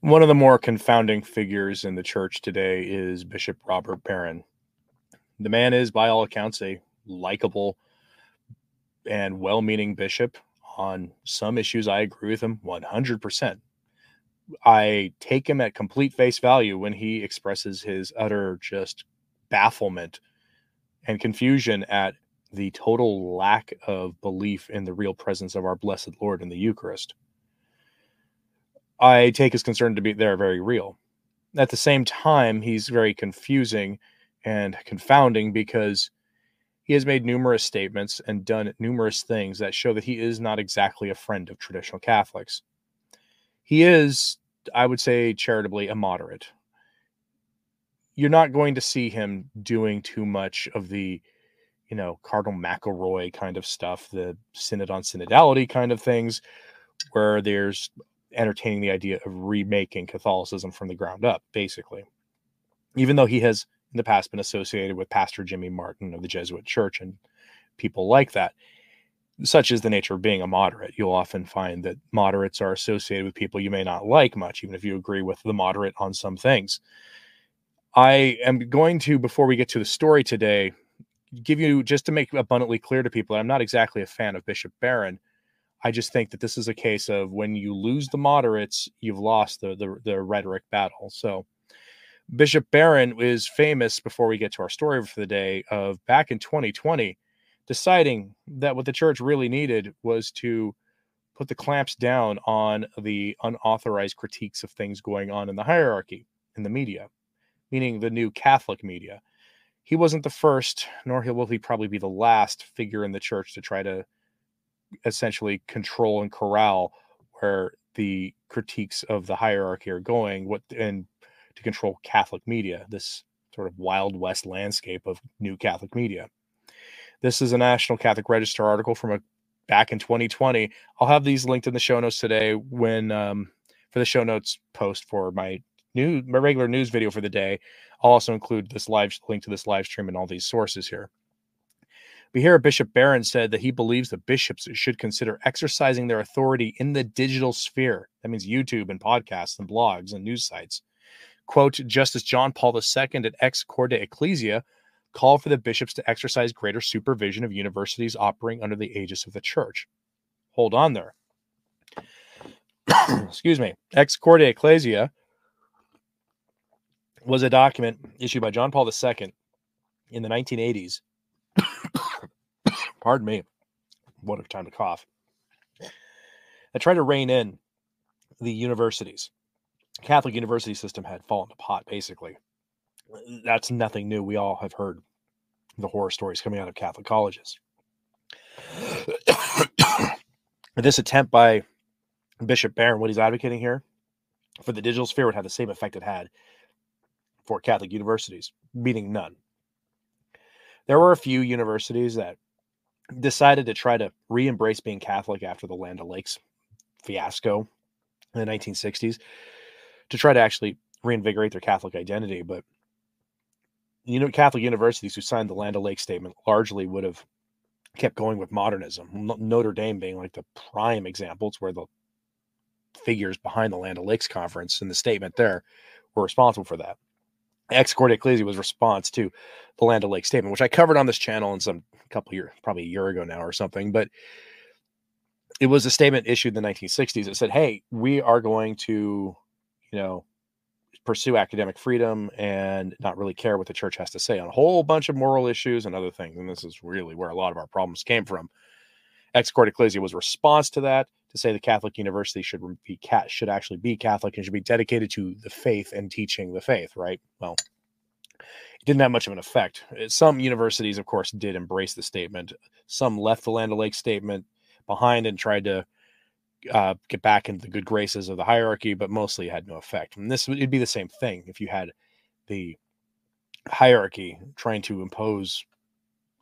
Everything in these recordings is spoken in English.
One of the more confounding figures in the church today is Bishop Robert Barron. The man is, by all accounts, a likable and well meaning bishop. On some issues, I agree with him 100%. I take him at complete face value when he expresses his utter just bafflement and confusion at the total lack of belief in the real presence of our blessed Lord in the Eucharist. I take his concern to be they're very real. At the same time, he's very confusing and confounding because he has made numerous statements and done numerous things that show that he is not exactly a friend of traditional Catholics. He is, I would say, charitably a moderate. You're not going to see him doing too much of the, you know, Cardinal McElroy kind of stuff, the synod on synodality kind of things, where there's entertaining the idea of remaking Catholicism from the ground up, basically. Even though he has in the past been associated with Pastor Jimmy Martin of the Jesuit Church and people like that. Such is the nature of being a moderate. You'll often find that moderates are associated with people you may not like much, even if you agree with the moderate on some things. I am going to, before we get to the story today, give you just to make abundantly clear to people that I'm not exactly a fan of Bishop Barron. I just think that this is a case of when you lose the moderates, you've lost the the, the rhetoric battle. So Bishop Barron is famous before we get to our story for the day of back in 2020 deciding that what the church really needed was to put the clamps down on the unauthorized critiques of things going on in the hierarchy in the media, meaning the new Catholic media. He wasn't the first, nor will he probably be the last figure in the church to try to essentially control and corral where the critiques of the hierarchy are going what and to control Catholic media, this sort of Wild West landscape of new Catholic media. This is a National Catholic Register article from a back in 2020. I'll have these linked in the show notes today when um, for the show notes post for my new my regular news video for the day. I'll also include this live link to this live stream and all these sources here. But here, Bishop Barron said that he believes the bishops should consider exercising their authority in the digital sphere. That means YouTube and podcasts and blogs and news sites Quote, Justice John Paul II at Ex Corde Ecclesiae called for the bishops to exercise greater supervision of universities operating under the aegis of the church. Hold on there. Excuse me. Ex Corde Ecclesiae was a document issued by John Paul II in the 1980s. Pardon me. What a time to cough. I tried to rein in the universities Catholic university system had fallen to pot, basically. That's nothing new. We all have heard the horror stories coming out of Catholic colleges. this attempt by Bishop Barron, what he's advocating here for the digital sphere would have the same effect it had for Catholic universities, meaning none. There were a few universities that decided to try to re embrace being Catholic after the Land O'Lakes fiasco in the 1960s to try to actually reinvigorate their Catholic identity. But you know, Catholic universities who signed the Land O'Lakes statement largely would have kept going with modernism. Notre Dame being like the prime example. It's where the figures behind the Land O'Lakes conference and the statement there were responsible for that. Ex Corde Ecclesiae was response to the Land O'Lakes statement, which I covered on this channel in some couple years, probably a year ago now or something. But it was a statement issued in the 1960s that said, "Hey, we are going to you know, pursue academic freedom and not really care what the church has to say on a whole bunch of moral issues and other things. And this is really where a lot of our problems came from. Ex Corde Ecclesiae was response to that to say the Catholic University should be cat should actually be Catholic and should be dedicated to the faith and teaching the faith. Right? Well, it didn't have much of an effect. Uh, some universities, of course, did embrace the statement. Some left the Land O'Lakes statement behind and tried to uh, get back into the good graces of the hierarchy, but mostly had no effect. And this would be the same thing if you had the hierarchy trying to impose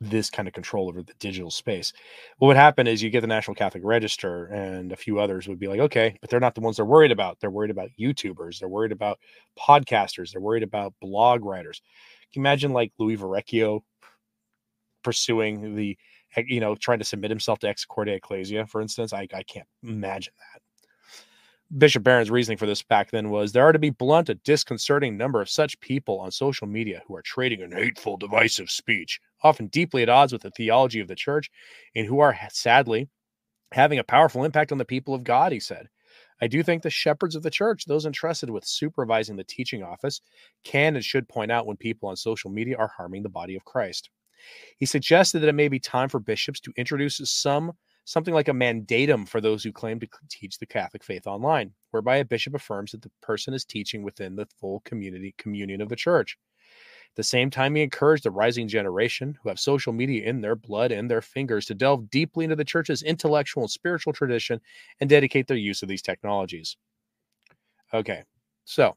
this kind of control over the digital space. What would happen is you get the National Catholic Register and a few others would be like, okay, but they're not the ones they're worried about. They're worried about YouTubers, they're worried about podcasters, they're worried about blog writers. Can you imagine like Louie Verrecchio pursuing the eh, you know, trying to submit himself to Ex Corde Ecclesiae, for instance. I, I can't imagine that. Bishop Barron's reasoning for this back then was there are to be blunt, a disconcerting number of such people on social media who are trading in hateful, divisive speech, often deeply at odds with the theology of the church, and who are sadly having a powerful impact on the people of God, he said. I do think the shepherds of the church, those entrusted with supervising the teaching office, can and should point out when people on social media are harming the body of Christ. He suggested that it may be time for bishops to introduce some something like a mandatum for those who claim to teach the Catholic faith online, whereby a bishop affirms that the person is teaching within the full community communion of the church. At the same time, he encouraged the rising generation who have social media in their blood and their fingers to delve deeply into the church's intellectual and spiritual tradition and dedicate their use of these technologies. Okay, so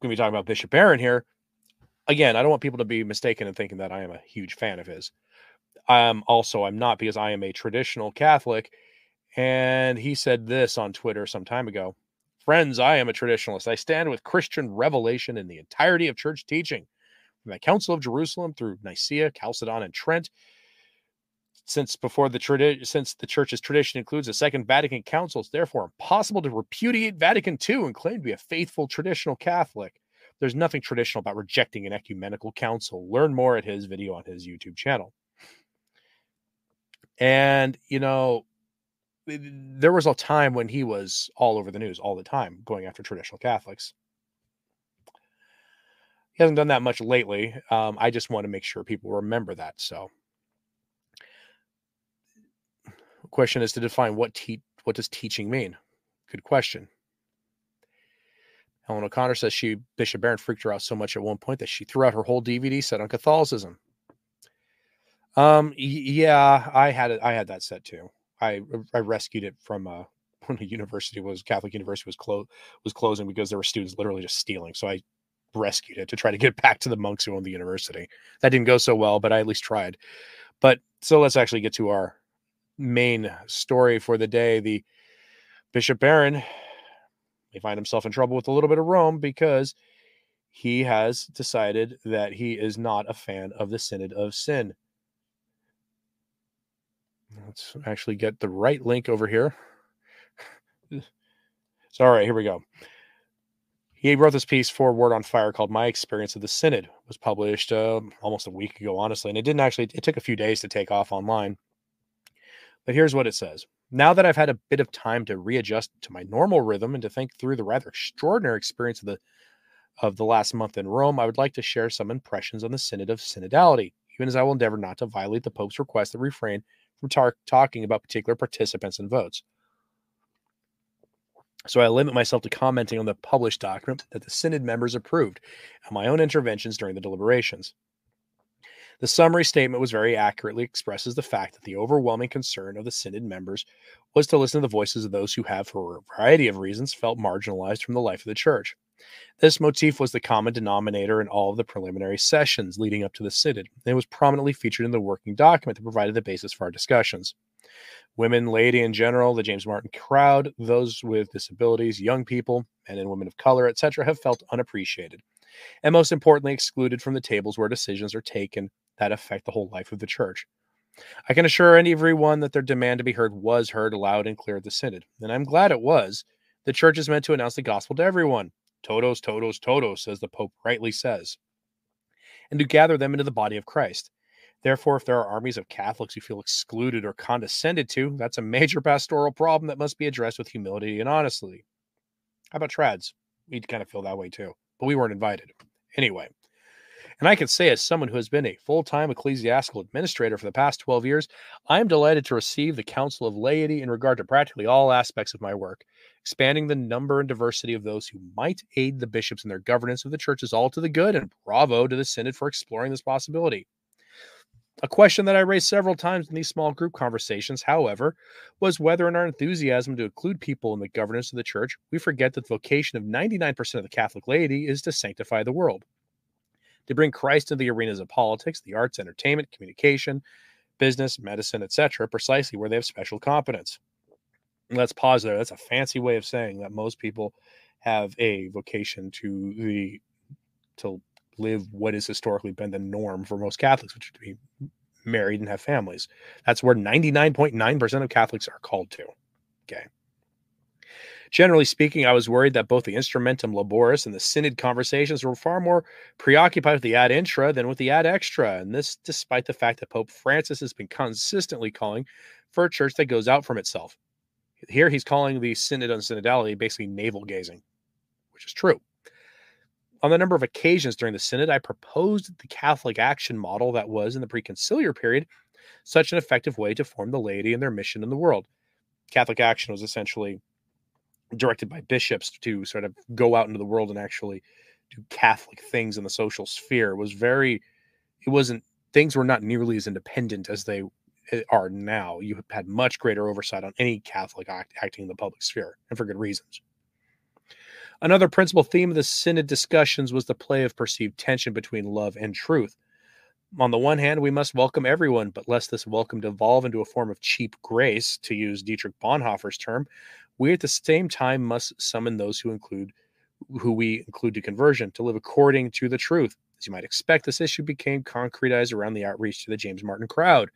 going to be talking about Bishop Barron here again, I don't want people to be mistaken in thinking that I am a huge fan of his. Um, also, I'm not because I am a traditional Catholic. And he said this on Twitter some time ago Friends, I am a traditionalist. I stand with Christian revelation in the entirety of church teaching, from the Council of Jerusalem through Nicaea, Chalcedon, and Trent. Since before the tradition, since the church's tradition includes a Second Vatican Council, it's therefore impossible to repudiate Vatican II and claim to be a faithful traditional Catholic. There's nothing traditional about rejecting an ecumenical council. Learn more at his video on his YouTube channel. And, you know, there was a time when he was all over the news all the time going after traditional Catholics. He hasn't done that much lately. Um, I just want to make sure people remember that. So, question is to define what te- what does teaching mean? Good question. Helen O'Connor says she Bishop Barron freaked her out so much at one point that she threw out her whole DVD set on Catholicism. Um, yeah, I had it. I had that set too. I I rescued it from uh, when the university was Catholic University was closed was closing because there were students literally just stealing. So I rescued it to try to get back to the monks who owned the university. That didn't go so well, but I at least tried. But so let's actually get to our main story for the day. The Bishop Barron may find himself in trouble with a little bit of Rome because he has decided that he is not a fan of the Synod of Sin. Let's actually get the right link over here. so, all right, here we go. He wrote this piece for Word on Fire called "My Experience of the Synod." It was published uh, almost a week ago, honestly, and it didn't actually. It took a few days to take off online. But here's what it says now that I've had a bit of time to readjust to my normal rhythm and to think through the rather extraordinary experience of the of the last month in Rome, I would like to share some impressions on the Synod of Synodality, even as I will endeavor not to violate the Pope's request to refrain tar- talking about particular participants and votes. So I limit myself to commenting on the published document that the Synod members approved and my own interventions during the deliberations. The summary statement was very accurately expresses the fact that the overwhelming concern of the Synod members was to listen to the voices of those who have, for a variety of reasons, felt marginalized from the life of the church. This motif was the common denominator in all of the preliminary sessions leading up to the Synod, and it was prominently featured in the working document that provided the basis for our discussions. Women, laity in general, the James Martin crowd, those with disabilities, young people, men and women of color, etc., have felt unappreciated and most importantly, excluded from the tables where decisions are taken that affect the whole life of the church. I can assure everyone that their demand to be heard was heard loud and clear at the synod, and I'm glad it was. The church is meant to announce the gospel to everyone. Todos, todos, todos, as the Pope rightly says, and to gather them into the body of Christ. Therefore, if there are armies of Catholics who feel excluded or condescended to, that's a major pastoral problem that must be addressed with humility and honesty. How about trads? We'd kind of feel that way too, but we weren't invited. Anyway, and I can say, as someone who has been a full time ecclesiastical administrator for the past 12 years, I am delighted to receive the counsel of laity in regard to practically all aspects of my work. Expanding the number and diversity of those who might aid the bishops in their governance of the church is all to the good, and bravo to the Synod for exploring this possibility. A question that I raised several times in these small group conversations, however, was whether in our enthusiasm to include people in the governance of the church, we forget that the vocation of 99% of the Catholic laity is to sanctify the world, to bring Christ into the arenas of politics, the arts, entertainment, communication, business, medicine, etc., precisely where they have special competence. Let's pause there. That's a fancy way of saying that most people have a vocation to the to live what has historically been the norm for most Catholics, which is to be married and have families. That's where 99.9% of Catholics are called to. Okay. Generally speaking, I was worried that both the instrumentum laboris and the synod conversations were far more preoccupied with the ad intra than with the ad extra. And this despite the fact that Pope Francis has been consistently calling for a church that goes out from itself. Here he's calling the synod on synodality basically navel gazing, which is true. On the number of occasions during the synod, I proposed the Catholic action model that was in the preconciliar period such an effective way to form the laity and their mission in the world. Catholic action was essentially directed by bishops to sort of go out into the world and actually do Catholic things in the social sphere. It was very, it wasn't, things were not nearly as independent as they eh, are now. You had much greater oversight on any Catholic act, acting in the public sphere, and for good reasons. Another principal theme of the Synod discussions was the play of perceived tension between love and truth. On the one hand, we must welcome everyone, but lest this welcome devolve into a form of cheap grace, to use Dietrich Bonhoeffer's term, we at the same time must summon those who include who we include to conversion to live according to the truth. As you might expect, this issue became concretized around the outreach to the James Martin crowd.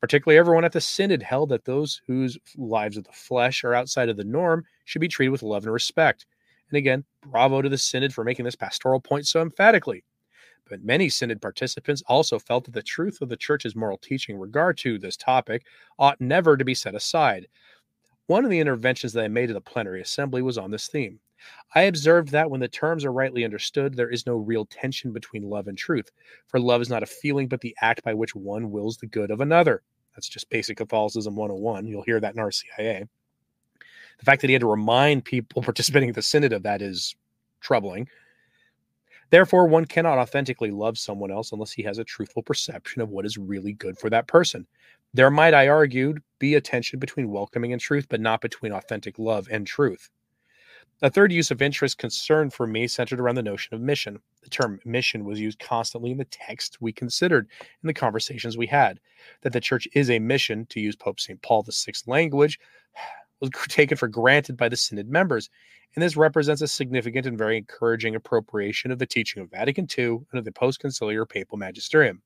Particularly, everyone at the synod held that those whose lives of the flesh are outside of the norm should be treated with love and respect. And again, bravo to the Synod for making this pastoral point so emphatically. But many Synod participants also felt that the truth of the Church's moral teaching in regard to this topic ought never to be set aside. One of the interventions that I made to the plenary assembly was on this theme. I observed that when the terms are rightly understood, there is no real tension between love and truth, for love is not a feeling but the act by which one wills the good of another. That's just basic Catholicism 101. You'll hear that in RCIA. The fact that he had to remind people participating in the synod of that is troubling. Therefore, one cannot authentically love someone else unless he has a truthful perception of what is really good for that person. There might, I argued, be a tension between welcoming and truth, but not between authentic love and truth. A third use of interest concern for me centered around the notion of mission. The term mission was used constantly in the text we considered in the conversations we had. That the church is a mission, to use Pope St. Paul VI language, was taken for granted by the Synod members, and this represents a significant and very encouraging appropriation of the teaching of Vatican II and of the post conciliar papal magisterium.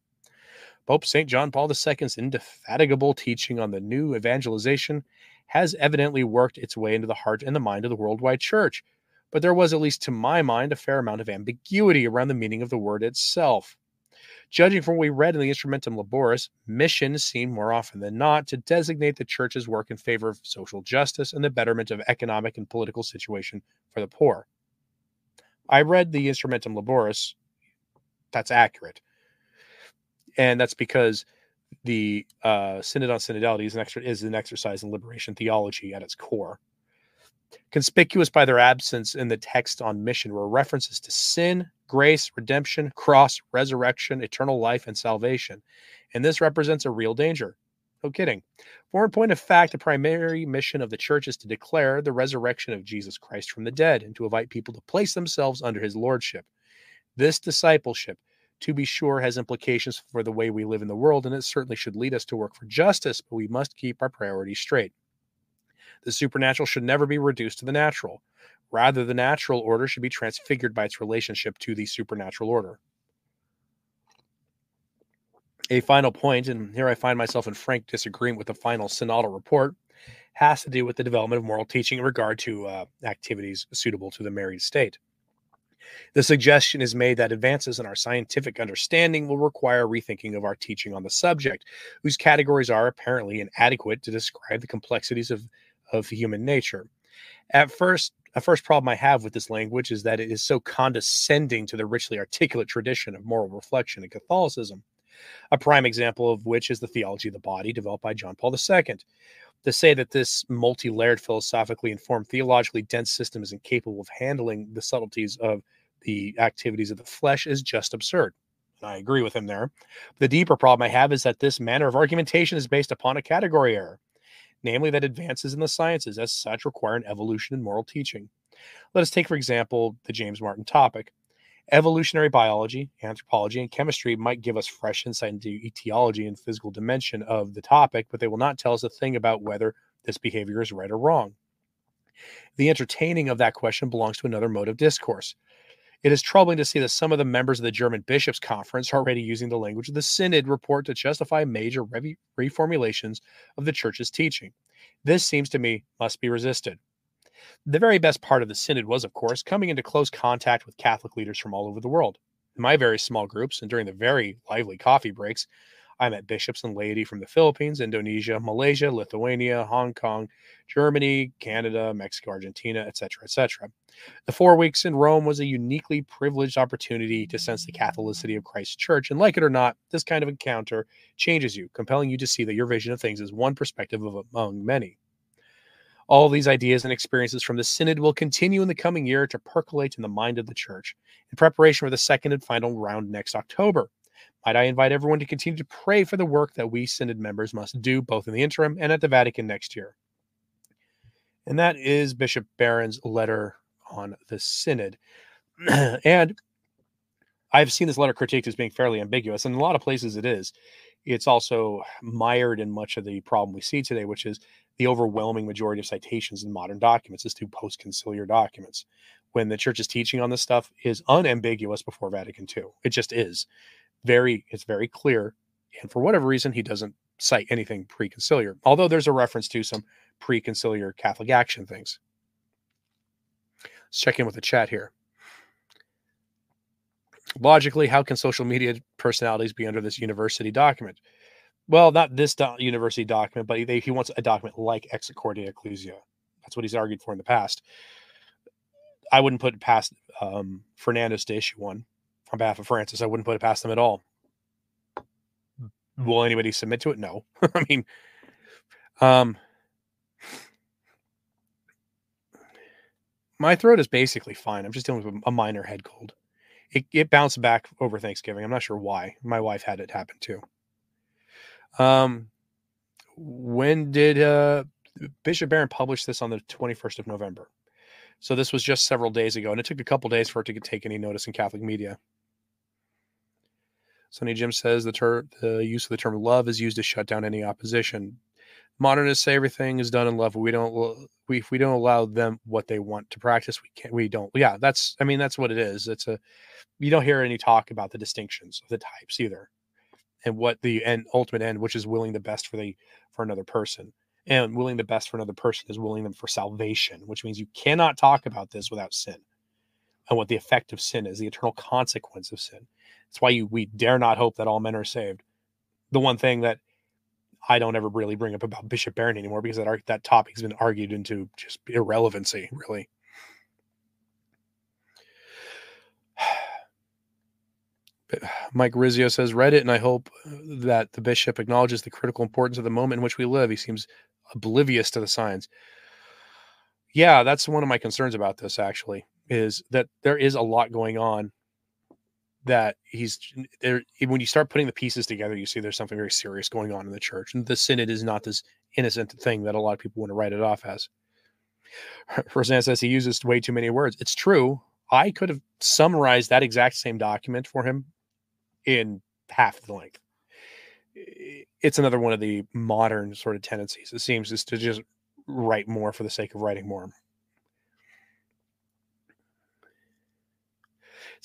Pope St. John Paul II's indefatigable teaching on the new evangelization has evidently worked its way into the heart and the mind of the worldwide church, but there was, at least to my mind, a fair amount of ambiguity around the meaning of the word itself. Judging from what we read in the Instrumentum Laboris, mission seemed more often than not to designate the church's work in favor of social justice and the betterment of economic and political situation for the poor. I read the Instrumentum Laboris. That's accurate. And that's because the uh, Synod on Synodality is an, extra, is an exercise in liberation theology at its core. Conspicuous by their absence in the text on mission were references to sin, grace, redemption, cross, resurrection, eternal life, and salvation. And this represents a real danger. No kidding. For in point of fact, the primary mission of the church is to declare the resurrection of Jesus Christ from the dead and to invite people to place themselves under his lordship. This discipleship, to be sure, has implications for the way we live in the world, and it certainly should lead us to work for justice, but we must keep our priorities straight. The supernatural should never be reduced to the natural. Rather, the natural order should be transfigured by its relationship to the supernatural order. A final point, and here I find myself in frank disagreement with the final synodal report, has to do with the development of moral teaching in regard to uh, activities suitable to the married state. The suggestion is made that advances in our scientific understanding will require rethinking of our teaching on the subject, whose categories are apparently inadequate to describe the complexities of of human nature. At first, a first problem I have with this language is that it is so condescending to the richly articulate tradition of moral reflection in Catholicism. A prime example of which is the theology of the body developed by John Paul II. To say that this multi layered, philosophically informed, theologically dense system is incapable of handling the subtleties of the activities of the flesh is just absurd. And I agree with him there. The deeper problem I have is that this manner of argumentation is based upon a category error, namely that advances in the sciences as such require an evolution in moral teaching. Let us take, for example, the James Martin topic. Evolutionary biology, anthropology, and chemistry might give us fresh insight into etiology and physical dimension of the topic, but they will not tell us a thing about whether this behavior is right or wrong. The entertaining of that question belongs to another mode of discourse. It is troubling to see that some of the members of the German Bishops' Conference are already using the language of the Synod report to justify major re- reformulations of the Church's teaching. This seems to me must be resisted. The very best part of the Synod was, of course, coming into close contact with Catholic leaders from all over the world. In my very small groups and during the very lively coffee breaks, I met bishops and laity from the Philippines, Indonesia, Malaysia, Lithuania, Hong Kong, Germany, Canada, Mexico, Argentina, etc., etc. The four weeks in Rome was a uniquely privileged opportunity to sense the Catholicity of Christ's Church, and like it or not, this kind of encounter changes you, compelling you to see that your vision of things is one perspective of among many. All these ideas and experiences from the Synod will continue in the coming year to percolate in the mind of the Church in preparation for the second and final round next October. Might I invite everyone to continue to pray for the work that we Synod members must do both in the interim and at the Vatican next year. And that is Bishop Barron's letter on the Synod. and I've seen this letter critiqued as being fairly ambiguous, and in a lot of places it is. It's also mired in much of the problem we see today, which is the overwhelming majority of citations in modern documents is to post conciliar documents. When the church's teaching on this stuff is unambiguous before Vatican II, it just is very it's very clear and for whatever reason he doesn't cite anything pre-conciliar although there's a reference to some pre-conciliar catholic action things. Let's check in with the chat here. Logically how can social media personalities be under this university document? Well not this do- university document but he, he wants a document like Ex Corde Ecclesiae. That's what he's argued for in the past. I wouldn't put past um, fernandez to issue one on behalf of Francis. I wouldn't put it past them at all. Will anybody submit to it? No. I mean, um, my throat is basically fine. I'm just dealing with a minor head cold. It, it bounced back over Thanksgiving. I'm not sure why. My wife had it happen too. Um, when did uh, Bishop Barron publish this on the 21st of November? So this was just several days ago, and it took a couple days for it to take any notice in Catholic media. Sonny Jim says the, ter- the use of the term love is used to shut down any opposition. Modernists say everything is done in love. We don't we if we don't allow them what they want to practice, we can't we don't. Yeah, that's I mean that's what it is. It's a you don't hear any talk about the distinctions of the types either, and what the end ultimate end, which is willing the best for the for another person, and willing the best for another person is willing them for salvation, which means you cannot talk about this without sin, and what the effect of sin is, the eternal consequence of sin. That's why you, we dare not hope that all men are saved. The one thing that I don't ever really bring up about Bishop Barron anymore because that that topic has been argued into just irrelevancy, really. Mike Rizzio says, read it, and I hope that the bishop acknowledges the critical importance of the moment in which we live. He seems oblivious to the signs. Yeah, that's one of my concerns about this, actually, is that there is a lot going on that he's there when you start putting the pieces together you see there's something very serious going on in the church and the synod is not this innocent thing that a lot of people want to write it off as. Roseanne says he uses way too many words. It's true. I could have summarized that exact same document for him in half the length it's another one of the modern sort of tendencies it seems is to just write more for the sake of writing more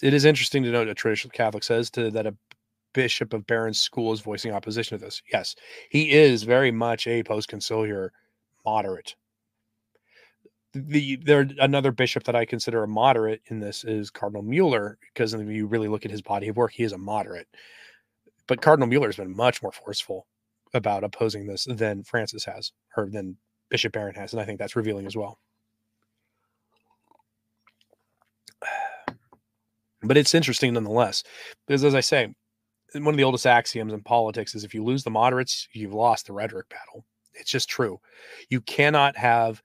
It is interesting to note a traditional Catholic says to that a bishop of Barron's school is voicing opposition to this. Yes, he is very much a post-conciliar moderate. The there another bishop that I consider a moderate in this is Cardinal Mueller because if you really look at his body of work, he is a moderate. But Cardinal Mueller has been much more forceful about opposing this than Francis has, or than Bishop Barron has, and I think that's revealing as well. But it's interesting nonetheless, because as I say, one of the oldest axioms in politics is if you lose the moderates, you've lost the rhetoric battle. It's just true. You cannot have,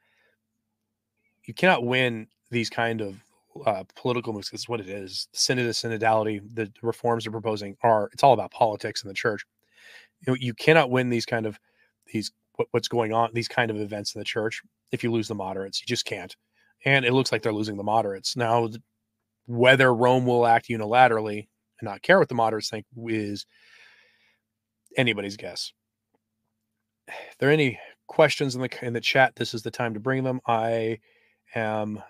you cannot win these kind of uh, political moves. It's what it is. The synod, the synodality, the reforms they're proposing are. It's all about politics in the church. You know, you cannot win these kind of these what, what's going on these kind of events in the church if you lose the moderates. You just can't. And it looks like they're losing the moderates now. Whether Rome will act unilaterally and not care what the moderates think is anybody's guess. If there are any questions in the in the chat, this is the time to bring them. I am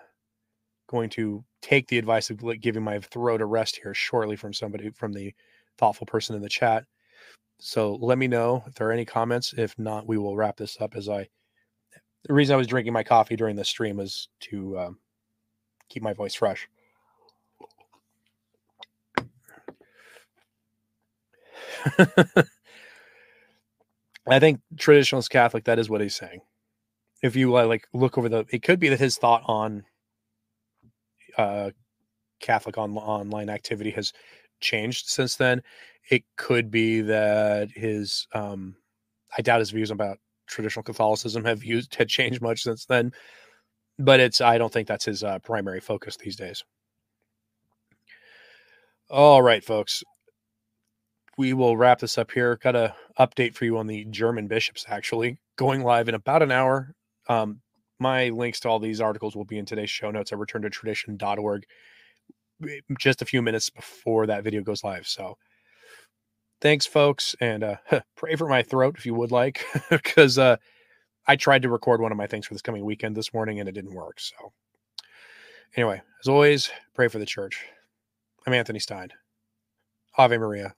going to take the advice of giving my throat a rest here shortly from somebody from the thoughtful person in the chat. So let me know if there are any comments. If not, we will wrap this up as I. The reason I was drinking my coffee during the stream is to um, keep my voice fresh. I think traditionalist Catholic, that is what he's saying. If you uh, like look over the, it could be that his thought on uh, Catholic on, online activity has changed since then. It could be that his, um, I doubt his views about traditional Catholicism have used had changed much since then. But it's, I don't think that's his uh, primary focus these days. All right, folks we will wrap this up here. Got a update for you on the German bishops actually going live in about an hour. Um, my links to all these articles will be in today's show notes at return to tradition.org just a few minutes before that video goes live. So thanks, folks, and uh, pray for my throat if you would like, because uh, I tried to record one of my things for this coming weekend this morning and it didn't work. So anyway, as always, pray for the church. I'm Anthony Stine. Ave Maria.